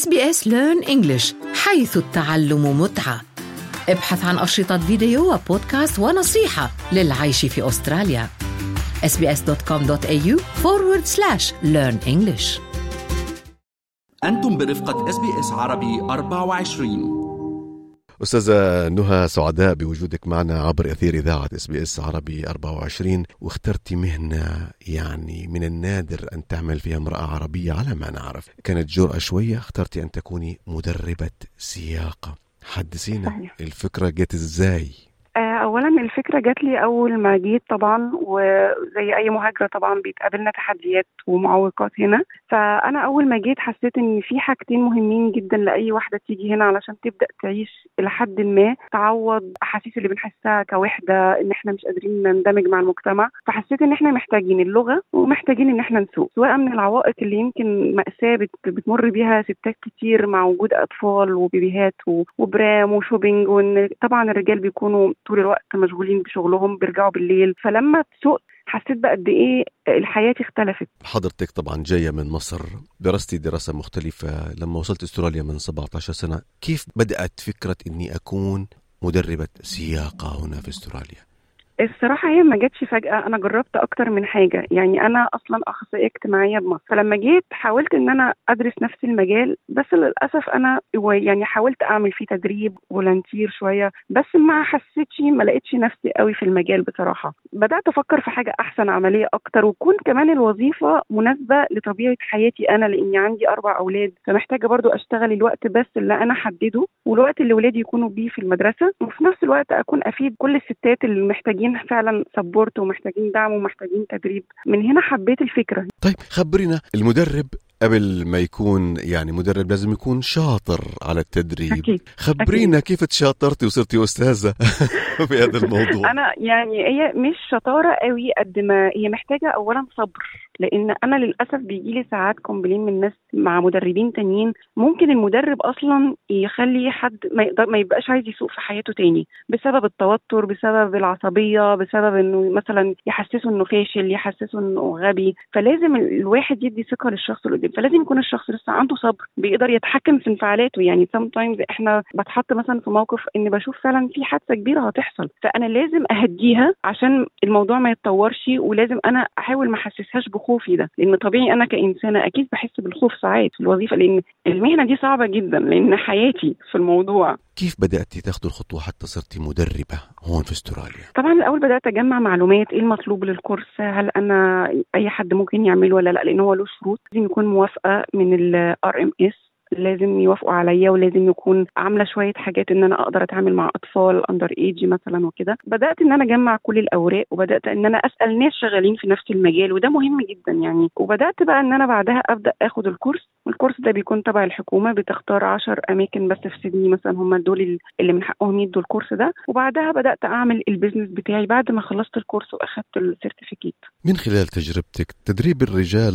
SBS Learn English حيث التعلم متعة. ابحث عن أشرطة فيديو وبودكاست ونصيحة للعيش في أستراليا. sbs.com.au forward slash learn English. أنتم برفقة إس عربي 24 أستاذة نهى سعداء بوجودك معنا عبر أثير إذاعة SBS عربي 24 واخترتي مهنة يعني من النادر أن تعمل فيها امرأة عربية على ما نعرف. كانت جرأة شوية اخترتي أن تكوني مدربة سياقة. حدثينا. الفكرة جت إزاي؟ آه، اولا الفكرة جات لي أول ما جيت طبعا وزي أي مهاجرة طبعا بيتقابلنا تحديات ومعوقات هنا. فأنا أول ما جيت حسيت إن في حاجتين مهمين جدا لأي واحدة تيجي هنا علشان تبدأ تعيش إلى حد ما تعوض أحاسيس اللي بنحسها كوحدة إن إحنا مش قادرين نندمج مع المجتمع. فحسيت إن إحنا محتاجين اللغة ومحتاجين إن إحنا نسوق. سواء من العوائق اللي يمكن مأساة بت- بتمر بيها ستات كتير مع وجود أطفال وبيبيهات و pram و shopping وإن طبعا الرجال بيكونوا طول الوقت مشغولين بشغلهم بيرجعوا بالليل. فلما سوقت حسيت بقى قد إيه الحياة اختلفت. حضرتك طبعا جاية من مصر درستي دراسة مختلفة. لما وصلت استراليا من 17 سنة كيف بدأت فكرة أني أكون مدربة سياقة هنا في استراليا؟ الصراحة هي ما جاتش فجأة. أنا جربت أكتر من حاجة. يعني أنا أصلا أخصائية اجتماعية بمصر فلما جيت حاولت إن أنا أدرس نفس المجال بس للأسف أنا و- يعني حاولت أعمل فيه تدريب volunteer شوية بس ما حسيتش ما لقيتش نفسي قوي في المجال بصراحة. بدأت أفكر في حاجة أحسن عملية أكتر وتكون كمان الوظيفة مناسبة لطبيعة حياتي أنا لأني عندي أربع أولاد فمحتاجة برضو أشتغل الوقت بس اللي أنا حدده والوقت اللي ولادي يكونوا بيه في المدرسة وفي نفس الوقت أكون أفيد كل الستات اللي محتاجين فعلا support ومحتاجين دعم ومحتاجين تدريب. من هنا حبيت الفكرة. طيب خبرينا. المدرب قبل ما يكون يعني مدرب لازم يكون شاطر على التدريب. أكيد. خبرينا كيف تشاطرتي وصرتي أستاذة؟ في هذا الموضوع. أنا يعني هي مش شطارة قوي قد ما هي محتاجة اولا صبر لأن أنا للأسف بيجي لي ساعات complain من ناس مع مدربين تانيين. ممكن المدرب أصلا يخلي حد ما يقدر ما يبقاش عايز يسوق في حياته تاني بسبب التوتر بسبب العصبية بسبب إنه مثلا يحسسه إنه فاشل يحسسه إنه غبي. فلازم الواحد يدي ثقة للشخص اللي قدام. فلازم يكون الشخص لسه عنده صبر بيقدر يتحكم في انفعالاته. يعني sometimes إحنا بتحط مثلا في موقف إن بشوف فعلا في حادثة كبيرة هتحصل. فأنا لازم أهديها عشان الموضوع ما يتطورش ولازم أنا أحاول ما أحسسهاش بخوفي ده. لأن طبيعي أنا كإنسانة أكيد بحس بالخوف ساعات في الوظيفة لأن المهنة دي صعبة جدا لأن حياتي في الموضوع. كيف بدأتي تاخذي الخطوة حتى صرتي مدربة هون في أستراليا؟ طبعا الأول بدأت أجمع معلومات إيه المطلوب للكورس؟ هل أنا أي حد ممكن يعمله ولا لأ؟ لأن هو له شروط. لازم يكون موافقة من ال RMS لازم يوافقوا عليا ولازم يكون عاملة شوية حاجات إن أنا أقدر أتعامل مع أطفال under age مثلا وكده. بدأت إن أنا أجمع كل الأوراق وبدأت إن أنا أسأل ناس شغالين في نفس المجال وده مهم جدا يعني. وبدأت بقى إن أنا بعدها أبدأ آخد الكورس. الكورس ده بيكون تبع الحكومة بتختار 10 أماكن بس في سيدني مثلا هم دول اللي من حقهم يدوا الكورس ده. وبعدها بدأت أعمل ال business بتاعي بعد ما خلصت الكورس وأخدت ال certificate من خلال تجربتك تدريب الرجال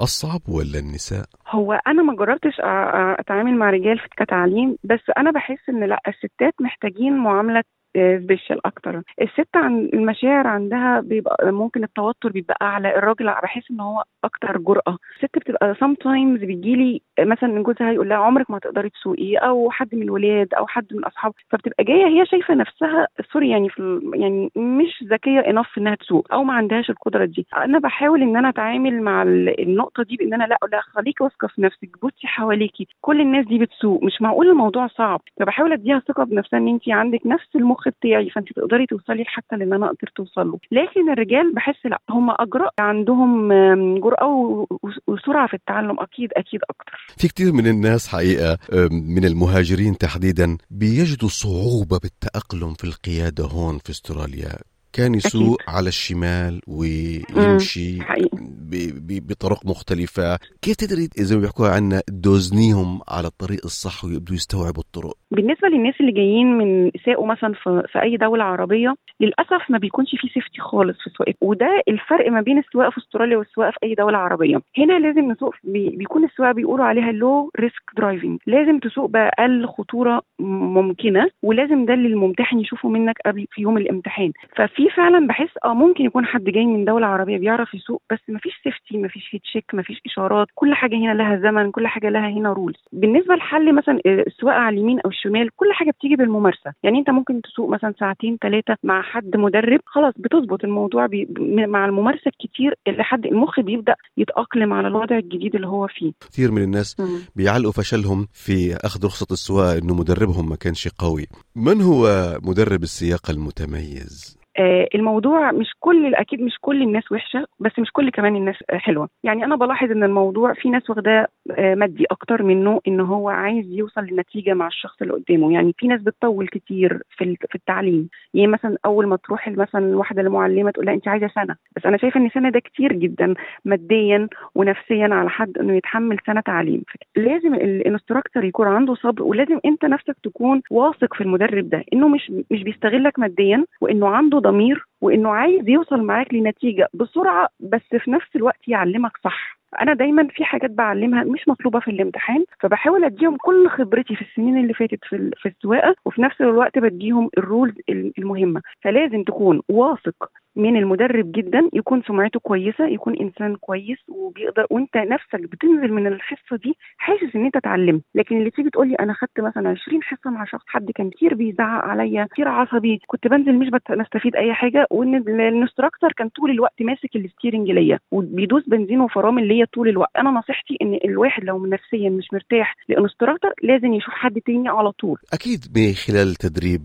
أصعب ولا النساء؟ هو أنا ما جربتش أتعامل مع رجال كتعليم بس أنا بحس إن لأ الستات محتاجين معاملة special أكتر. الست عن المشاعر عندها بيبقى ممكن التوتر بيبقى أعلى. الراجل بحس إن هو أكتر جرأة. الست بتبقى sometimes بيجيلي مثلا جوزها يقول لها عمرك ما هتقدري تسوقي أو حد من الولاد أو حد من اصحابه فبتبقى جاية هي شايفة نفسها sorry يعني في يعني مش ذكية enough إنها تسوق أو ما عندهاش القدرة دي. أنا بحاول إن أنا أتعامل مع ال- النقطة دي بإن أنا لأ لأ خليكي واثقة في نفسك بصي حواليكي. كل الناس دي بتسوق مش معقول الموضوع صعب. فبحاول أديها ثقة بنفسها إن انت عندك نفس المخ بتاعي فأنت تقدري توصلي لحتى اللي أنا قدرت توصل له لكن الرجال بحس لا هم اجراء عندهم جرأة وسرعة في التعلم أكيد أكيد أكتر. في كثير من الناس حقيقة أم، من المهاجرين تحديدا بيجدوا صعوبة بالتأقلم في القيادة هون في أستراليا. كان يسوق على الشمال ويمشي بطرق مختلفة. كيف تقدري زي ما بيحكوا عنا دوزنيهم على الطريق الصح ويبدوا يستوعبوا الطرق؟ بالنسبة للناس اللي جايين من ساقوا مثلا في, في أي دولة عربية للأسف ما بيكونش في safety خالص في السواقة. وده الفرق ما بين السواقة في أستراليا والسواقة في أي دولة عربية. هنا لازم نسوق بي بيكون السواقة بيقولوا عليها low risk driving لازم تسوق بأقل خطورة ممكنة ولازم ده اللي الممتحن يشوفه منك قبل في يوم الامتحان. ففي في فعلا بحس آه ممكن يكون حد جاي من دولة عربية بيعرف يسوق بس مفيش safety مفيش head check مفيش إشارات كل حاجة هنا لها زمن كل حاجة لها هنا rules بالنسبة لحل مثلا السواقه على اليمين أو الشمال كل حاجة بتيجي بالممارسة. يعني أنت ممكن تسوق مثلا ساعتين ثلاثة مع حد مدرب خلاص بتظبط الموضوع بي مع الممارسة الكتير لحد المخ بيبدأ يتأقلم على الوضع الجديد اللي هو فيه. كثير من الناس بيعلقوا فشلهم في أخذ رخصة السواقة إنه مدربهم ما كانش قوي. من هو مدرب السياقه المتميز؟ آه الموضوع مش كل أكيد مش كل الناس وحشة بس مش كل كمان الناس حلوة. يعني أنا بلاحظ إن الموضوع في ناس واخداه آه مادي أكتر منه إن هو عايز يوصل لنتيجه مع الشخص اللي قدامه. يعني في ناس بتطول كتير في في التعليم. يعني مثلا أول ما تروح مثلا واحدة لمعلمة تقول لها أنت عايزة سنة. بس أنا شايفة إن سنه ده كتير جدا ماديا ونفسيا على حد إنه يتحمل سنة تعليم. لازم ال instructor يكون عنده صبر ولازم أنت نفسك تكون واثق في المدرب ده إنه مش مش بيستغلك ماديا وإنه عنده ضمير وإنه عايز يوصل معاك لنتيجة بسرعة بس في نفس الوقت يعلمك صح. أنا دايما في حاجات بعلمها مش مطلوبة في الامتحان فبحاول أديهم كل خبرتي في السنين اللي فاتت في في السواقة وفي نفس الوقت بديهم ال rules المهمة. فلازم تكون واثق من المدرب جدا يكون سمعته كويسة يكون إنسان كويس وبيقدر وأنت نفسك بتنزل من الحصة دي حاسس إن أنت اتعلمت. لكن اللي تيجي تقول لي أنا خدت مثلا 20 حصة مع شخص حد كان كتير بيزعق عليا كتير عصبي كنت بنزل مش بستفيد أي حاجة وإن ال instructor كان طول الوقت ماسك ال steering ليا وبيدوس بنزين وفرامل ليا طول الوقت. أنا نصيحتي إن الواحد لو نفسيا مش مرتاح ل instructor لازم يشوف حد تاني على طول. أكيد من خلال تدريب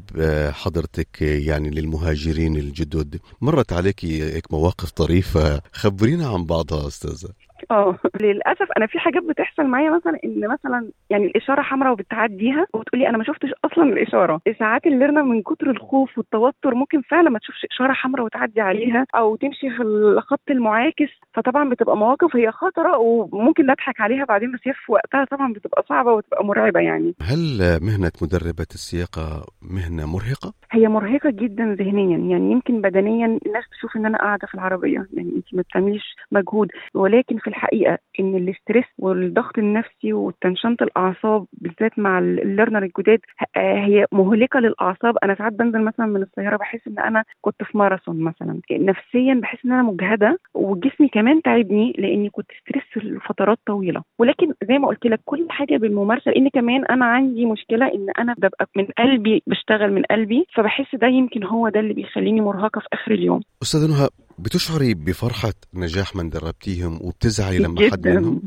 حضرتك يعني للمهاجرين الجدد مرت عليك هيك مواقف طريفة خبرينا عن بعضها أستاذة؟ آه للأسف أنا في حاجات بتحصل معايا مثلا إن مثلا يعني الإشارة حمراء وبتعديها وتقولي أنا ما شفتش أصلا الإشارة. ساعات الليرنا من كتر الخوف والتوتر ممكن فعلا ما تشوفش إشارة حمراء وتعدي عليها أو تمشي في الخط المعاكس. فطبعا بتبقى مواقف هي خطرة وممكن نضحك عليها بعدين بس هي في وقتها طبعا بتبقى صعبة وتبقى مرعبة يعني. هل مهنة مدربة السياقة مهنة مرهقة؟ هي مرهقة جدا ذهنيا يعني يمكن بدنيا الناس تشوف إن أنا قاعدة في العربية يعني انت ما بتعمليش مجهود. ولكن في الحقيقة إن ال stress والضغط النفسي وتنشنة الأعصاب بالذات مع ال learner الجداد هي مهلكة للأعصاب. أنا ساعات بنزل مثلا من السيارة بحس إن أنا كنت في ماراثون مثلا. نفسيا بحس إن أنا مجهدة وجسمي كمان تعبني لإني كنت stressed لفترات طويلة. ولكن زي ما قلت لك كل حاجة بالممارسة لأن كمان أنا عندي مشكلة إن أنا ببقى من قلبي بشتغل من قلبي فبحس ده يمكن هو ده اللي بيخليني مرهقة في آخر اليوم. أستاذة نهى بتشعري بفرحة نجاح من دربتيهم وبتزعلي لما. حد منهم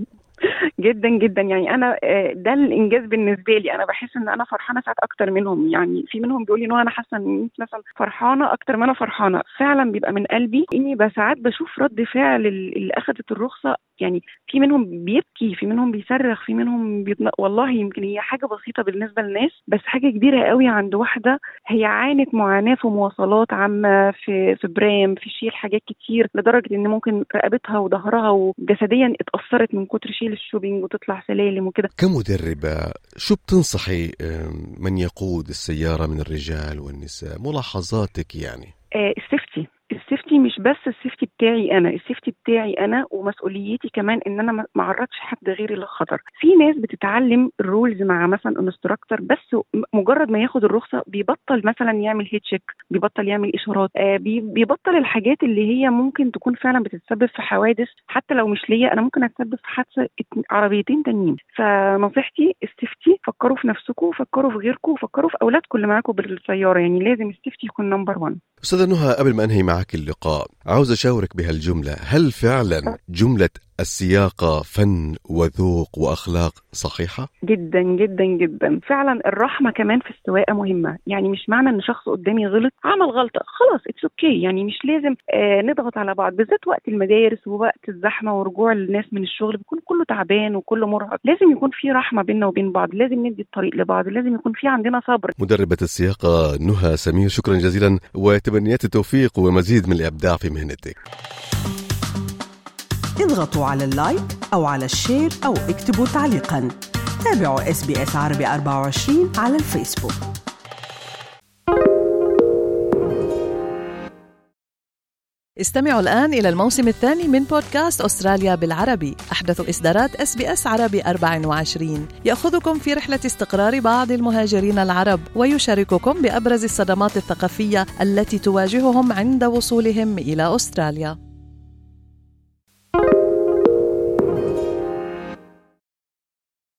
جدا جدا. يعني أنا ده الإنجاز بالنسبة لي. أنا بحس إن أنا فرحانة ساعات أكتر منهم. يعني في منهم بيقول لي ان أنا حاسة ان انت مثلا فرحانة أكتر ما أنا فرحانة. فعلا بيبقى من قلبي إني ساعات بشوف رد فعل اللي اخذت الرخصة. يعني في منهم بيبكي في منهم بيصرخ في منهم بيطلق والله يمكن هي حاجة بسيطة بالنسبة للناس بس حاجة كبيرة قوي عند واحدة. هي عانت معاناة في مواصلات عامة في في برام في شيل حاجات كتير لدرجة إن ممكن رقبتها وظهرها وجسديا اتأثرت من كتر شيل ال shopping وتطلع سلالم وكده كمدربة شو بتنصحي من يقود السيارة من الرجال والنساء؟ ملاحظاتك يعني. آه السيفتي السيفتي مش بس السيفتي بتاعي أنا السيفتي بتاعي أنا ومسؤوليتي كمان إن أنا ما أعرضش حد غيري للخطر. في ناس بتتعلم ال rules مع مثلا instructor بس مجرد ما ياخد الرخصة بيبطل مثلا يعمل head check بيبطل يعمل إشارات آه بيبطل الحاجات اللي هي ممكن تكون فعلا بتتسبب في حوادث حتى لو مش ليا أنا ممكن أتسبب في حادثة عربيتين تانيين. فنصيحتي ال safety فكروا في نفسكم فكروا في غيركم وفكروا في أولادكم اللي معاكم بالسيارة. يعني لازم ال safety يكون number 1 أستاذة نهى قبل ما أنهي معك اللقاء عاوز أشاورك بهالجملة. هل فعلا جملة السياقة فن وذوق وأخلاق صحيحة؟ جدا جدا جدا. فعلا الرحمة كمان في السواقة مهمة. يعني مش معنى إن شخص قدامي غلط عمل غلطة. خلاص it's okay okay. يعني مش لازم آه نضغط على بعض. بالذات وقت المدارس ووقت الزحمة ورجوع الناس من الشغل بيكون كله تعبان وكله مرهق. لازم يكون في رحمة بيننا وبين بعض. لازم ندي الطريق لبعض. لازم يكون في عندنا صبر. مدربة السياقة نهى سمير شكرا جزيلا. وتمنيات التوفيق ومزيد من الإبداع في مهنتك. اضغطوا على ال like أو على ال share أو اكتبوا تعليقا. تابعوا إس بي إس عربي 24 على الفيسبوك. استمعوا الآن إلى الموسم الثاني من بودكاست أستراليا بالعربي. أحدث إصدارات إس بي إس عربي 24 يأخذكم في رحلة استقرار بعض المهاجرين العرب ويشارككم بأبرز الصدمات الثقافية التي تواجههم عند وصولهم إلى أستراليا.